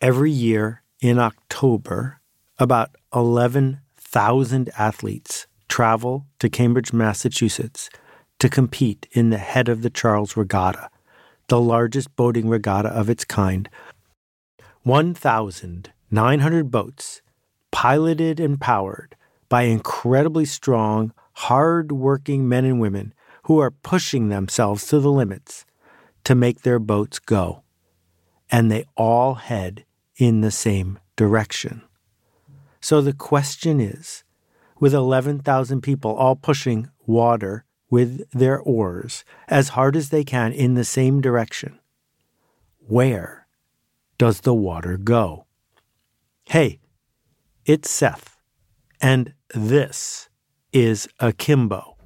Every year in October, about 11,000 athletes travel to Cambridge, Massachusetts to compete in the head of the Charles Regatta, the largest boating regatta of its kind. 1,900 boats, piloted and powered by incredibly strong, hard working men and women who are pushing themselves to the limits to make their boats go. And they all head in the same direction. So the question is with 11,000 people all pushing water with their oars as hard as they can in the same direction, where does the water go? Hey, it's Seth, and this is Akimbo.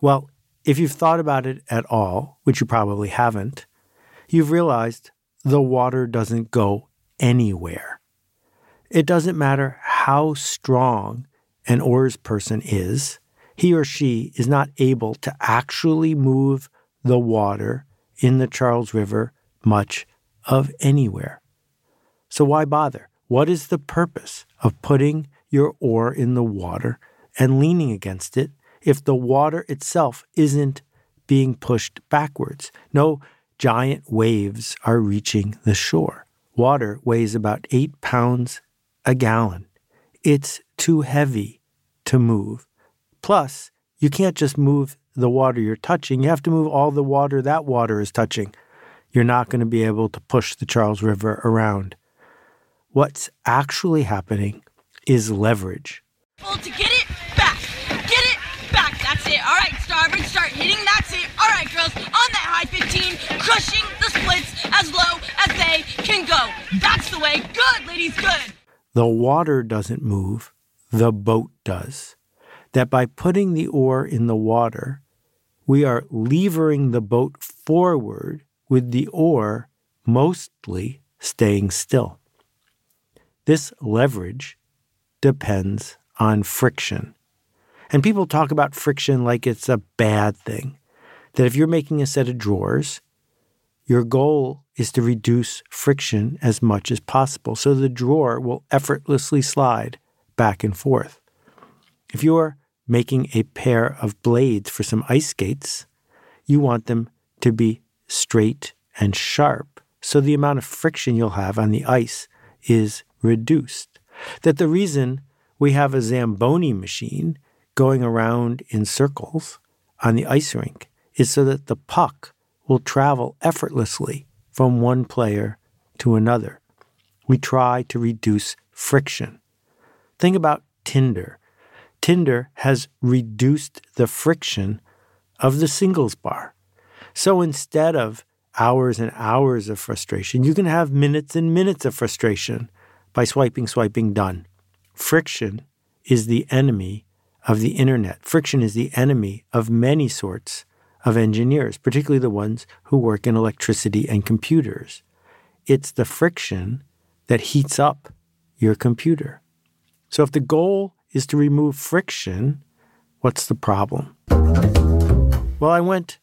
Well, if you've thought about it at all, which you probably haven't, you've realized the water doesn't go anywhere. It doesn't matter how strong an oars person is, he or she is not able to actually move the water in the Charles River much of anywhere. So why bother? What is the purpose of putting your oar in the water and leaning against it if the water itself isn't being pushed backwards? No giant waves are reaching the shore. Water weighs about eight pounds a gallon. It's too heavy to move. Plus, you can't just move the water you're touching, you have to move all the water that water is touching. You're not going to be able to push the Charles River around. What's actually happening is leverage. Pull to get it. All right, starboard, start hitting. That's it. All right, girls, on that high 15, crushing the splits as low as they can go. That's the way. Good, ladies, good. The water doesn't move, the boat does. That by putting the oar in the water, we are levering the boat forward with the oar mostly staying still. This leverage depends on friction. And people talk about friction like it's a bad thing. That if you're making a set of drawers, your goal is to reduce friction as much as possible so the drawer will effortlessly slide back and forth. If you're making a pair of blades for some ice skates, you want them to be straight and sharp so the amount of friction you'll have on the ice is reduced. That the reason we have a Zamboni machine going around in circles on the ice rink is so that the puck will travel effortlessly from one player to another. We try to reduce friction. Think about Tinder. Tinder has reduced the friction of the singles bar. So instead of hours and hours of frustration, you can have minutes and minutes of frustration by swiping, swiping, done. Friction is the enemy of the internet. Friction is the enemy of many sorts of engineers, particularly the ones who work in electricity and computers. It's the friction that heats up your computer. So if the goal is to remove friction, what's the problem? Well, I went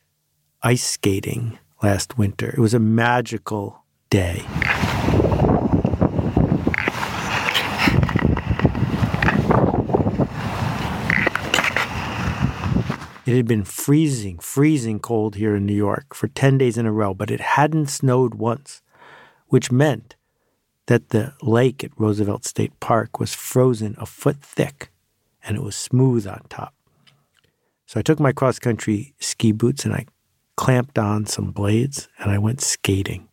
ice skating last winter. It was a magical day. It had been freezing, freezing cold here in New York for 10 days in a row, but it hadn't snowed once, which meant that the lake at Roosevelt State Park was frozen a foot thick and it was smooth on top. So I took my cross country ski boots and I clamped on some blades and I went skating.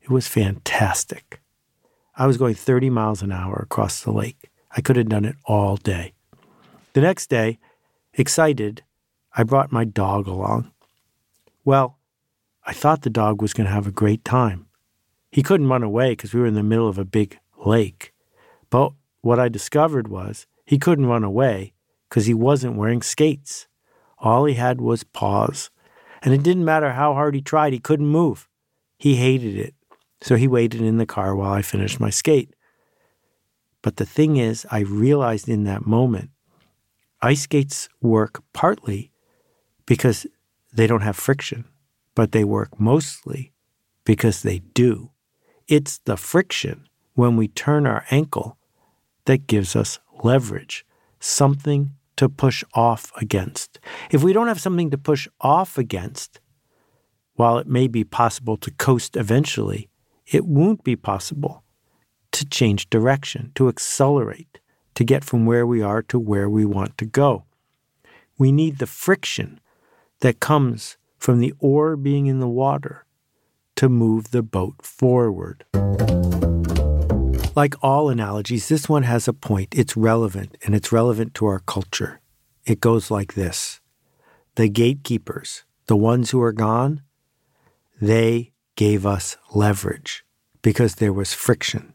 It was fantastic. I was going 30 miles an hour across the lake. I could have done it all day. The next day, excited, I brought my dog along. Well, I thought the dog was going to have a great time. He couldn't run away because we were in the middle of a big lake. But what I discovered was he couldn't run away because he wasn't wearing skates. All he had was paws. And it didn't matter how hard he tried, he couldn't move. He hated it. So he waited in the car while I finished my skate. But the thing is, I realized in that moment, ice skates work partly because they don't have friction. but they work mostly because they do. It's the friction when we turn our ankle that gives us leverage, something to push off against. If we don't have something to push off against, while it may be possible to coast eventually, it won't be possible to change direction, to accelerate, to get from where we are to where we want to go. We need the friction that comes from the oar being in the water to move the boat forward. Like all analogies, this one has a point. It's relevant, and it's relevant to our culture. It goes like this The gatekeepers, the ones who are gone, they gave us leverage because there was friction.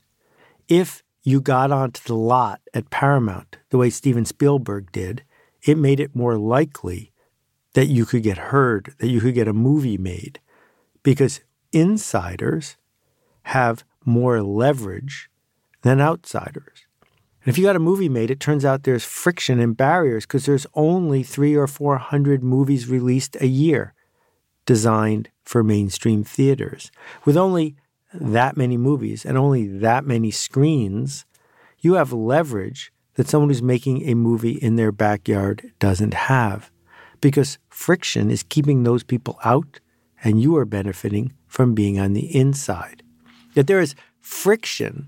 If you got onto the lot at Paramount the way Steven Spielberg did, it made it more likely that you could get heard, that you could get a movie made, because insiders have more leverage than outsiders. And if you got a movie made, it turns out there's friction and barriers because there's only three or four hundred movies released a year designed for mainstream theaters. With only that many movies and only that many screens, you have leverage that someone who's making a movie in their backyard doesn't have because friction is keeping those people out and you are benefiting from being on the inside. Yet there is friction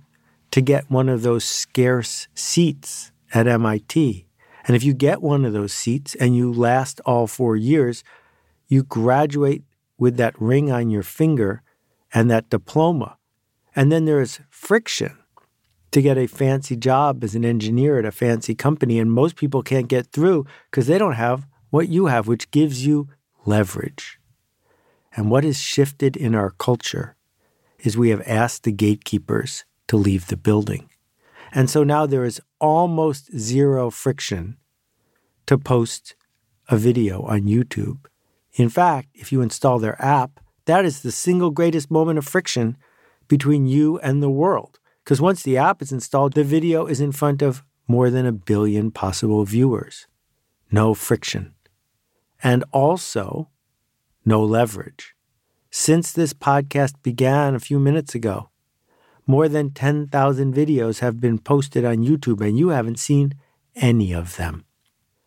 to get one of those scarce seats at MIT. And if you get one of those seats and you last all four years, you graduate with that ring on your finger and that diploma. And then there is friction to get a fancy job as an engineer at a fancy company. And most people can't get through because they don't have what you have, which gives you leverage. And what has shifted in our culture is we have asked the gatekeepers to leave the building. And so now there is almost zero friction to post a video on YouTube. In fact, if you install their app, that is the single greatest moment of friction between you and the world. Because once the app is installed, the video is in front of more than a billion possible viewers. No friction. And also, no leverage. Since this podcast began a few minutes ago, more than 10,000 videos have been posted on YouTube, and you haven't seen any of them.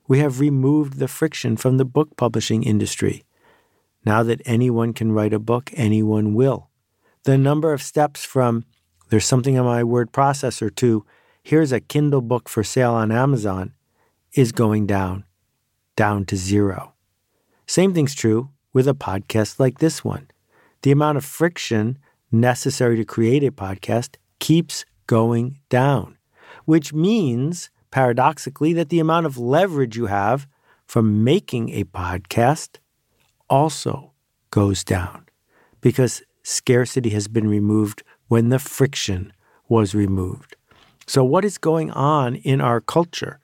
We have removed the friction from the book publishing industry. Now that anyone can write a book, anyone will. The number of steps from there's something on my word processor to here's a Kindle book for sale on Amazon is going down, down to zero. Same thing's true with a podcast like this one. The amount of friction necessary to create a podcast keeps going down, which means, paradoxically, that the amount of leverage you have from making a podcast also goes down because scarcity has been removed when the friction was removed. So, what is going on in our culture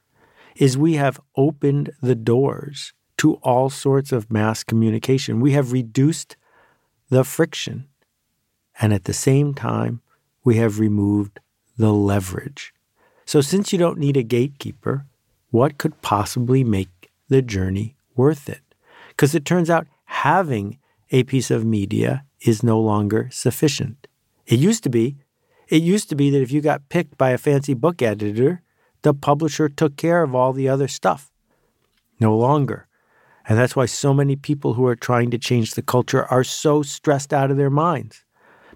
is we have opened the doors to all sorts of mass communication. We have reduced the friction and at the same time, we have removed the leverage. So, since you don't need a gatekeeper, what could possibly make the journey worth it? Because it turns out having a piece of media is no longer sufficient. It used to be. It used to be that if you got picked by a fancy book editor, the publisher took care of all the other stuff. No longer. And that's why so many people who are trying to change the culture are so stressed out of their minds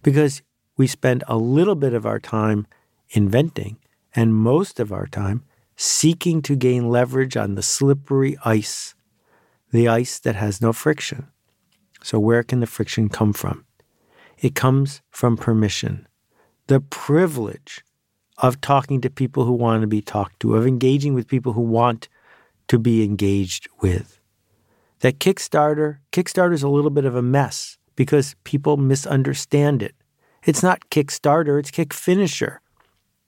because we spend a little bit of our time inventing and most of our time seeking to gain leverage on the slippery ice, the ice that has no friction. So, where can the friction come from? It comes from permission, the privilege of talking to people who want to be talked to, of engaging with people who want to be engaged with. That Kickstarter, Kickstarter is a little bit of a mess because people misunderstand it. It's not Kickstarter, it's Kick Finisher.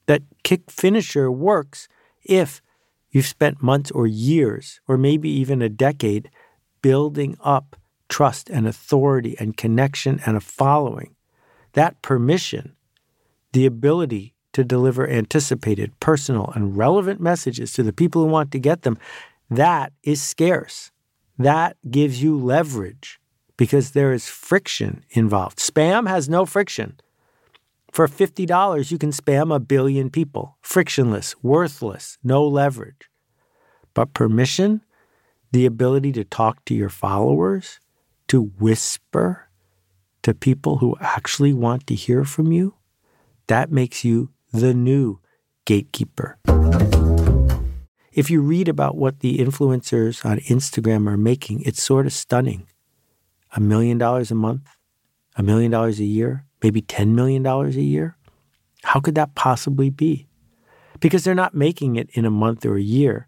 That Kick Finisher works if you've spent months or years, or maybe even a decade, building up trust and authority and connection and a following. That permission, the ability to deliver anticipated, personal, and relevant messages to the people who want to get them, that is scarce. That gives you leverage because there is friction involved. Spam has no friction. For $50, you can spam a billion people, frictionless, worthless, no leverage. But permission, the ability to talk to your followers, to whisper to people who actually want to hear from you, that makes you the new gatekeeper. If you read about what the influencers on Instagram are making, it's sort of stunning. A million dollars a month, a million dollars a year, maybe $10 million a year? How could that possibly be? Because they're not making it in a month or a year.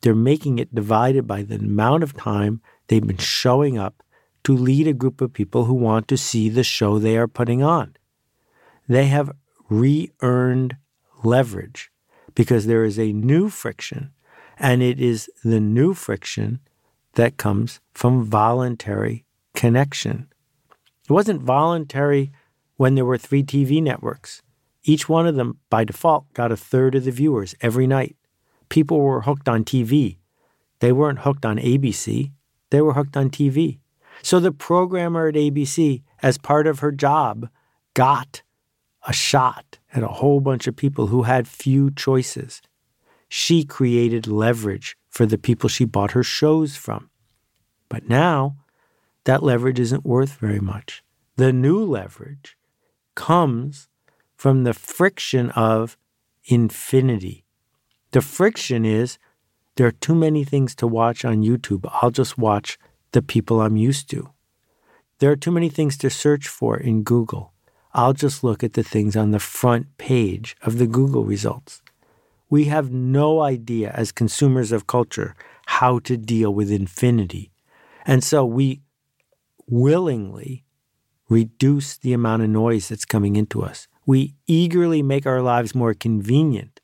They're making it divided by the amount of time they've been showing up to lead a group of people who want to see the show they are putting on. They have re earned leverage because there is a new friction, and it is the new friction that comes from voluntary connection. It wasn't voluntary when there were three TV networks. Each one of them, by default, got a third of the viewers every night. People were hooked on TV. They weren't hooked on ABC, they were hooked on TV. So the programmer at ABC, as part of her job, got a shot at a whole bunch of people who had few choices. She created leverage for the people she bought her shows from. But now, that leverage isn't worth very much. The new leverage comes from the friction of infinity. The friction is there are too many things to watch on YouTube. I'll just watch the people I'm used to. There are too many things to search for in Google. I'll just look at the things on the front page of the Google results. We have no idea as consumers of culture how to deal with infinity. And so we willingly reduce the amount of noise that's coming into us. We eagerly make our lives more convenient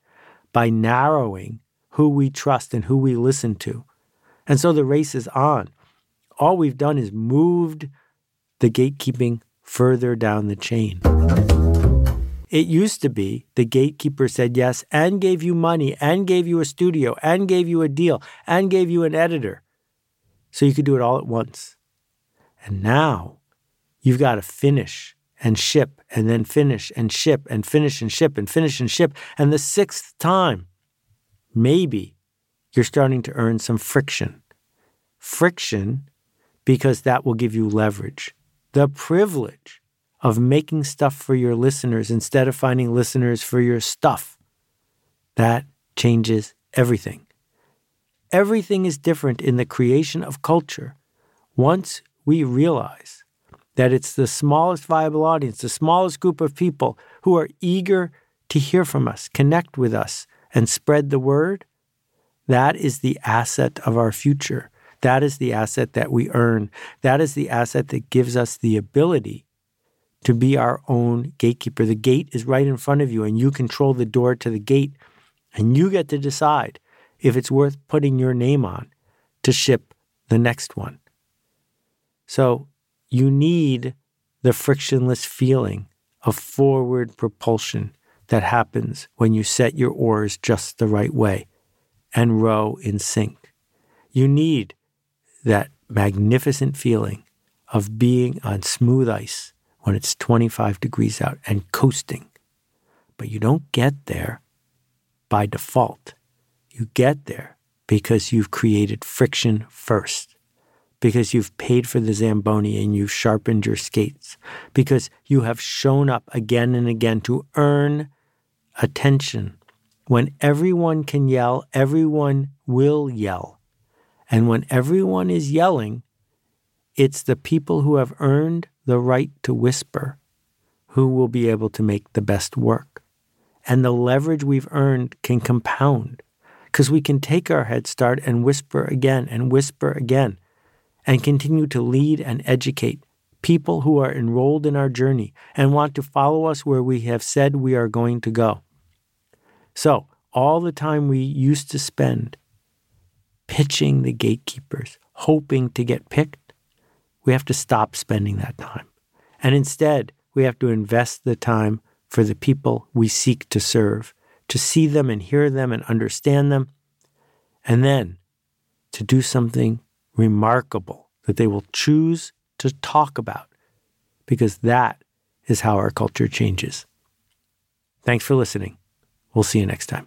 by narrowing who we trust and who we listen to. And so the race is on. All we've done is moved the gatekeeping further down the chain. It used to be the gatekeeper said yes and gave you money and gave you a studio and gave you a deal and gave you an editor. So you could do it all at once. And now You've got to finish and ship and then finish and ship and finish and ship and finish and ship. And the sixth time, maybe you're starting to earn some friction. Friction because that will give you leverage. The privilege of making stuff for your listeners instead of finding listeners for your stuff. That changes everything. Everything is different in the creation of culture once we realize that it's the smallest viable audience, the smallest group of people who are eager to hear from us, connect with us, and spread the word, that is the asset of our future. That is the asset that we earn. That is the asset that gives us the ability to be our own gatekeeper. The gate is right in front of you, and you control the door to the gate, and you get to decide if it's worth putting your name on to ship the next one. So you need the frictionless feeling of forward propulsion that happens when you set your oars just the right way and row in sync. You need that magnificent feeling of being on smooth ice when it's 25 degrees out and coasting. But you don't get there by default. You get there because you've created friction first because you've paid for the Zamboni and you've sharpened your skates, because you have shown up again and again to earn attention. When everyone can yell, everyone will yell. And when everyone is yelling, it's the people who have earned the right to whisper who will be able to make the best work. And the leverage we've earned can compound because we can take our head start and whisper again and whisper again and continue to lead and educate people who are enrolled in our journey and want to follow us where we have said we are going to go. So, all the time we used to spend pitching the gatekeepers, hoping to get picked, we have to stop spending that time. And instead, we have to invest the time for the people we seek to serve, to see them and hear them and understand them, and then to do something remarkable that they will choose to talk about, because that is how our culture changes. Thanks for listening. We'll see you next time.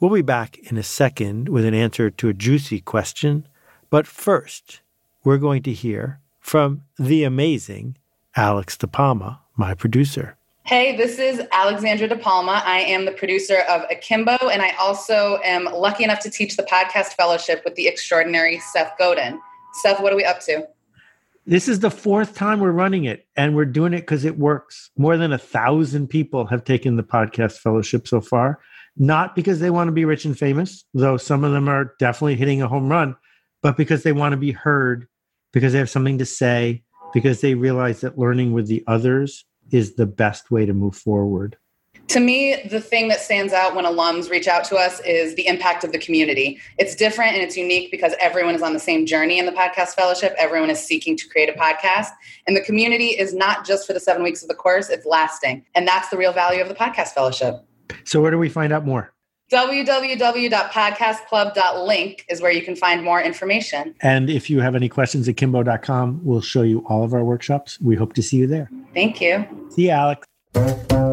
We'll be back in a second with an answer to a juicy question. But first, we're going to hear from the amazing Alex DePalma, my producer. Hey, this is Alexandra DePalma. I am the producer of Akimbo, and I also am lucky enough to teach the podcast fellowship with the extraordinary Seth Godin. Seth, what are we up to? This is the fourth time we're running it, and we're doing it because it works. More than a thousand people have taken the podcast fellowship so far, not because they want to be rich and famous, though some of them are definitely hitting a home run, but because they want to be heard, because they have something to say, because they realize that learning with the others is the best way to move forward. To me, the thing that stands out when alums reach out to us is the impact of the community. It's different and it's unique because everyone is on the same journey in the podcast fellowship. Everyone is seeking to create a podcast. And the community is not just for the seven weeks of the course, it's lasting. And that's the real value of the podcast fellowship. So, where do we find out more? www.podcastclub.link is where you can find more information. And if you have any questions akimbo.com, we'll show you all of our workshops. We hope to see you there. Thank you. See you, Alex.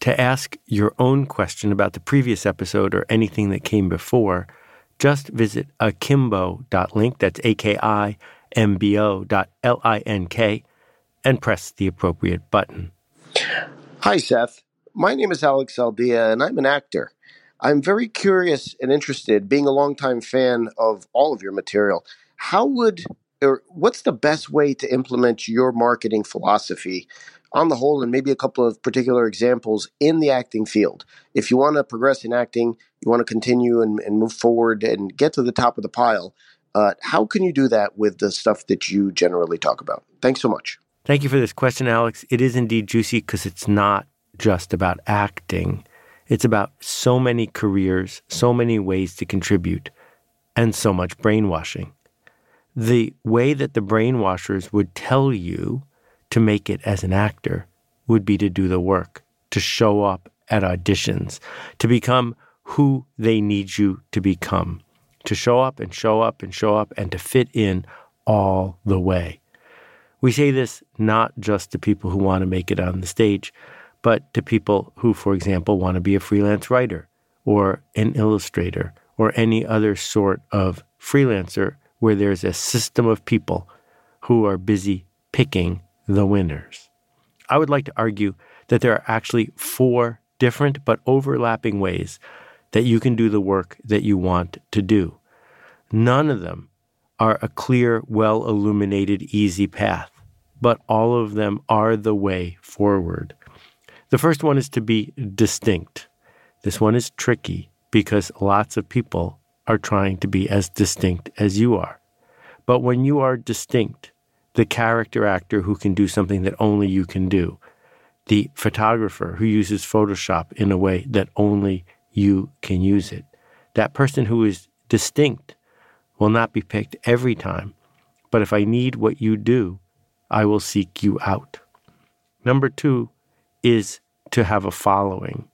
To ask your own question about the previous episode or anything that came before, just visit akimbo.link, that's A K I M B O dot L I N K, and press the appropriate button. Hi, Seth. My name is Alex Aldia, and I'm an actor. I'm very curious and interested, being a longtime fan of all of your material. How would, or what's the best way to implement your marketing philosophy on the whole, and maybe a couple of particular examples in the acting field. If you want to progress in acting, you want to continue and, and move forward and get to the top of the pile, uh, how can you do that with the stuff that you generally talk about? Thanks so much. Thank you for this question, Alex. It is indeed juicy because it's not just about acting, it's about so many careers, so many ways to contribute, and so much brainwashing. The way that the brainwashers would tell you to make it as an actor would be to do the work, to show up at auditions, to become who they need you to become, to show up and show up and show up and to fit in all the way. We say this not just to people who want to make it on the stage, but to people who, for example, want to be a freelance writer or an illustrator or any other sort of freelancer where there's a system of people who are busy picking the winners. I would like to argue that there are actually four different but overlapping ways that you can do the work that you want to do. None of them are a clear, well illuminated, easy path, but all of them are the way forward. The first one is to be distinct. This one is tricky because lots of people are trying to be as distinct as you are. But when you are distinct, the character actor who can do something that only you can do, the photographer who uses Photoshop in a way that only you can use it. That person who is distinct will not be picked every time, but if I need what you do, I will seek you out. Number two is to have a following.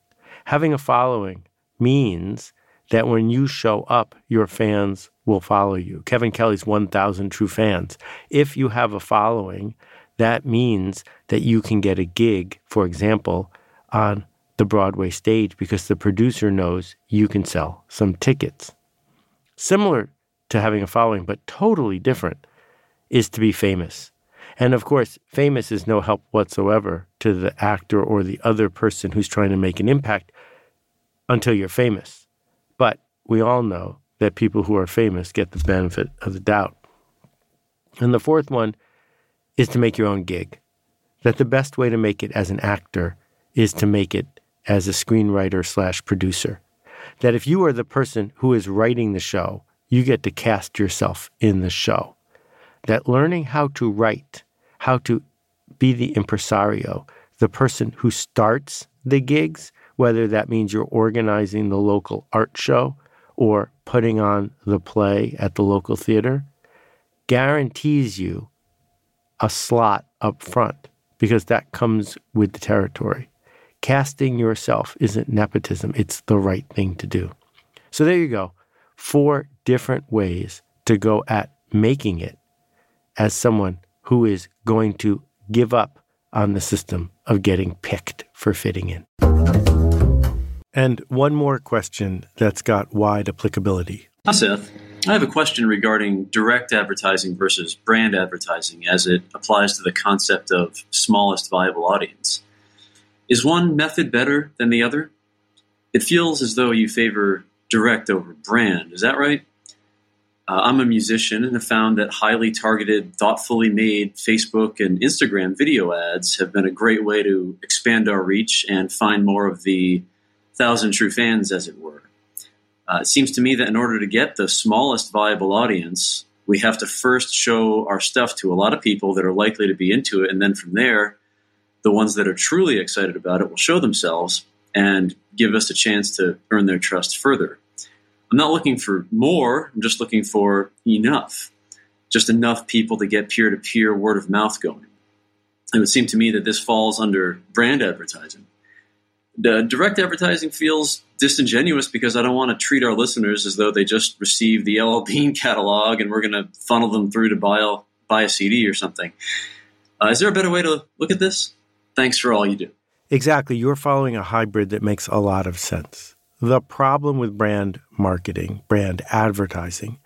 Having a following means that when you show up, your fans will follow you. Kevin Kelly's 1,000 true fans. If you have a following, that means that you can get a gig, for example, on the Broadway stage because the producer knows you can sell some tickets. Similar to having a following, but totally different, is to be famous. And of course, famous is no help whatsoever to the actor or the other person who's trying to make an impact until you're famous. We all know that people who are famous get the benefit of the doubt. And the fourth one is to make your own gig. That the best way to make it as an actor is to make it as a screenwriter slash producer. That if you are the person who is writing the show, you get to cast yourself in the show. That learning how to write, how to be the impresario, the person who starts the gigs, whether that means you're organizing the local art show or putting on the play at the local theater, guarantees you a slot up front because that comes with the territory. Casting yourself isn't nepotism, it's the right thing to do. So there you go. Four different ways to go at making it as someone who is going to give up on the system of getting picked for fitting in. And one more question that's got wide applicability. Hi, Seth. I have a question regarding direct advertising versus brand advertising as it applies to the concept of smallest viable audience. Is one method better than the other? It feels as though you favor direct over brand. Is that right? Uh, I'm a musician and have found that highly targeted, thoughtfully made Facebook and Instagram video ads have been a great way to expand our reach and find more of the thousand true fans, as it were. Uh, it seems to me that in order to get the smallest viable audience, we have to first show our stuff to a lot of people that are likely to be into it. And then from there, the ones that are truly excited about it will show themselves and give us a chance to earn their trust further. I'm not looking for more, I'm just looking for enough. Just enough people to get peer to peer word of mouth going. It would seem to me that this falls under brand advertising. The direct advertising feels disingenuous because I don't want to treat our listeners as though they just received the LL Bean catalog and we're going to funnel them through to buy a, buy a CD or something. Uh, is there a better way to look at this? Thanks for all you do. Exactly. You're following a hybrid that makes a lot of sense. The problem with brand marketing, brand advertising,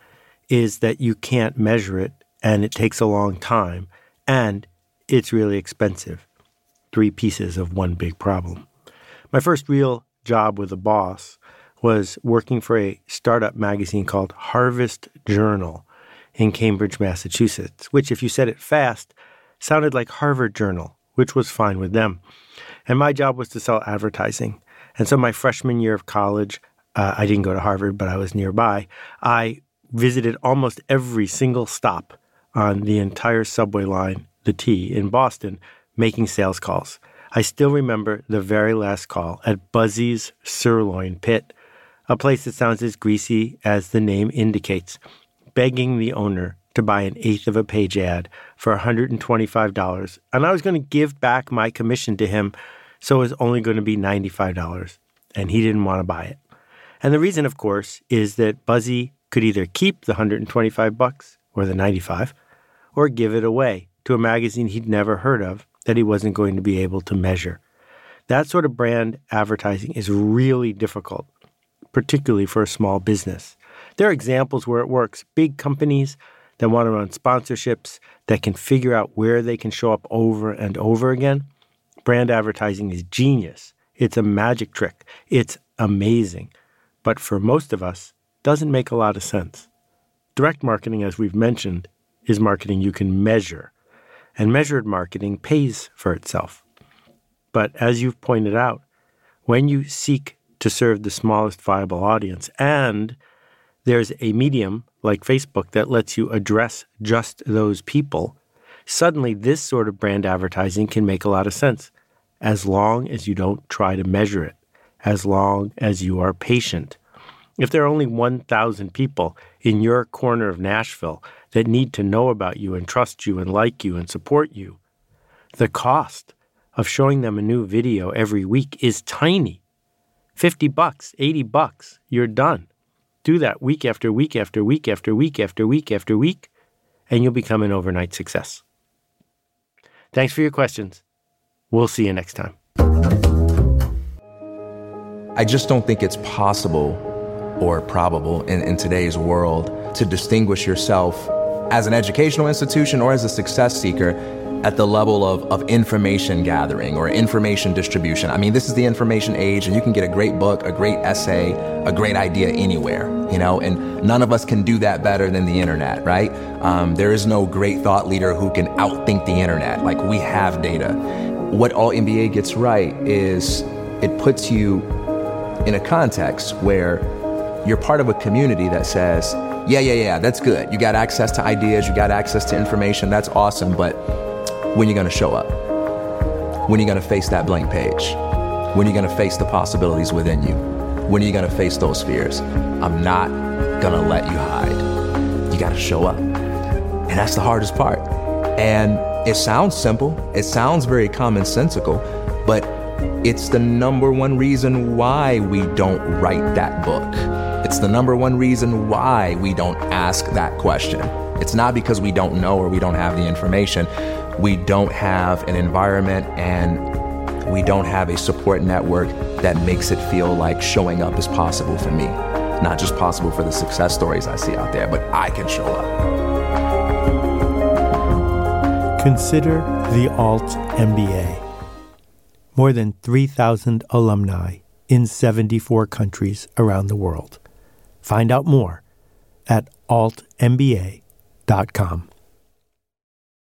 is that you can't measure it and it takes a long time and it's really expensive. Three pieces of one big problem. My first real job with a boss was working for a startup magazine called Harvest Journal in Cambridge, Massachusetts, which, if you said it fast, sounded like Harvard Journal, which was fine with them. And my job was to sell advertising. And so my freshman year of college, uh, I didn't go to Harvard, but I was nearby. I visited almost every single stop on the entire subway line, the T, in Boston, making sales calls. I still remember the very last call at Buzzy's Sirloin Pit, a place that sounds as greasy as the name indicates, begging the owner to buy an eighth of a page ad for $125. And I was going to give back my commission to him so it was only going to be $95, and he didn't want to buy it. And the reason, of course, is that Buzzy could either keep the 125 bucks or the 95 or give it away to a magazine he'd never heard of that he wasn't going to be able to measure. That sort of brand advertising is really difficult, particularly for a small business. There are examples where it works. Big companies that want to run sponsorships that can figure out where they can show up over and over again brand advertising is genius. It's a magic trick. It's amazing. But for most of us, doesn't make a lot of sense. Direct marketing, as we've mentioned, is marketing you can measure, and measured marketing pays for itself. But as you've pointed out, when you seek to serve the smallest viable audience and there's a medium like Facebook that lets you address just those people, suddenly this sort of brand advertising can make a lot of sense as long as you don't try to measure it, as long as you are patient. If there are only 1,000 people in your corner of Nashville that need to know about you and trust you and like you and support you, the cost of showing them a new video every week is tiny. 50 bucks, 80 bucks, you're done. Do that week after week after week after week after week after week, and you'll become an overnight success. Thanks for your questions. We'll see you next time. I just don't think it's possible or probable in, in today's world to distinguish yourself as an educational institution or as a success seeker at the level of, of information gathering or information distribution. I mean, this is the information age, and you can get a great book, a great essay, a great idea anywhere, you know, and none of us can do that better than the internet, right? Um, there is no great thought leader who can outthink the internet. Like, we have data what Alt MBA gets right is it puts you in a context where you're part of a community that says, yeah, yeah, yeah, that's good. You got access to ideas, you got access to information, that's awesome, but when are you're going to show up, when are you're going to face that blank page, when are you're going to face the possibilities within you, when are you're going to face those fears. I'm not to let you hide. You got to show up. And that's the hardest part. And it sounds simple, it sounds very commonsensical, but it's the number one reason why we don't write that book. It's the number one reason why we don't ask that question. It's not because we don't know or we don't have the information. We don't have an environment and we don't have a support network that makes it feel like showing up is possible for me. Not just possible for the success stories I see out there, but I can show up. Consider the Alt MBA. More than 3,000 alumni in 74 countries around the world. Find out more at altmba.com.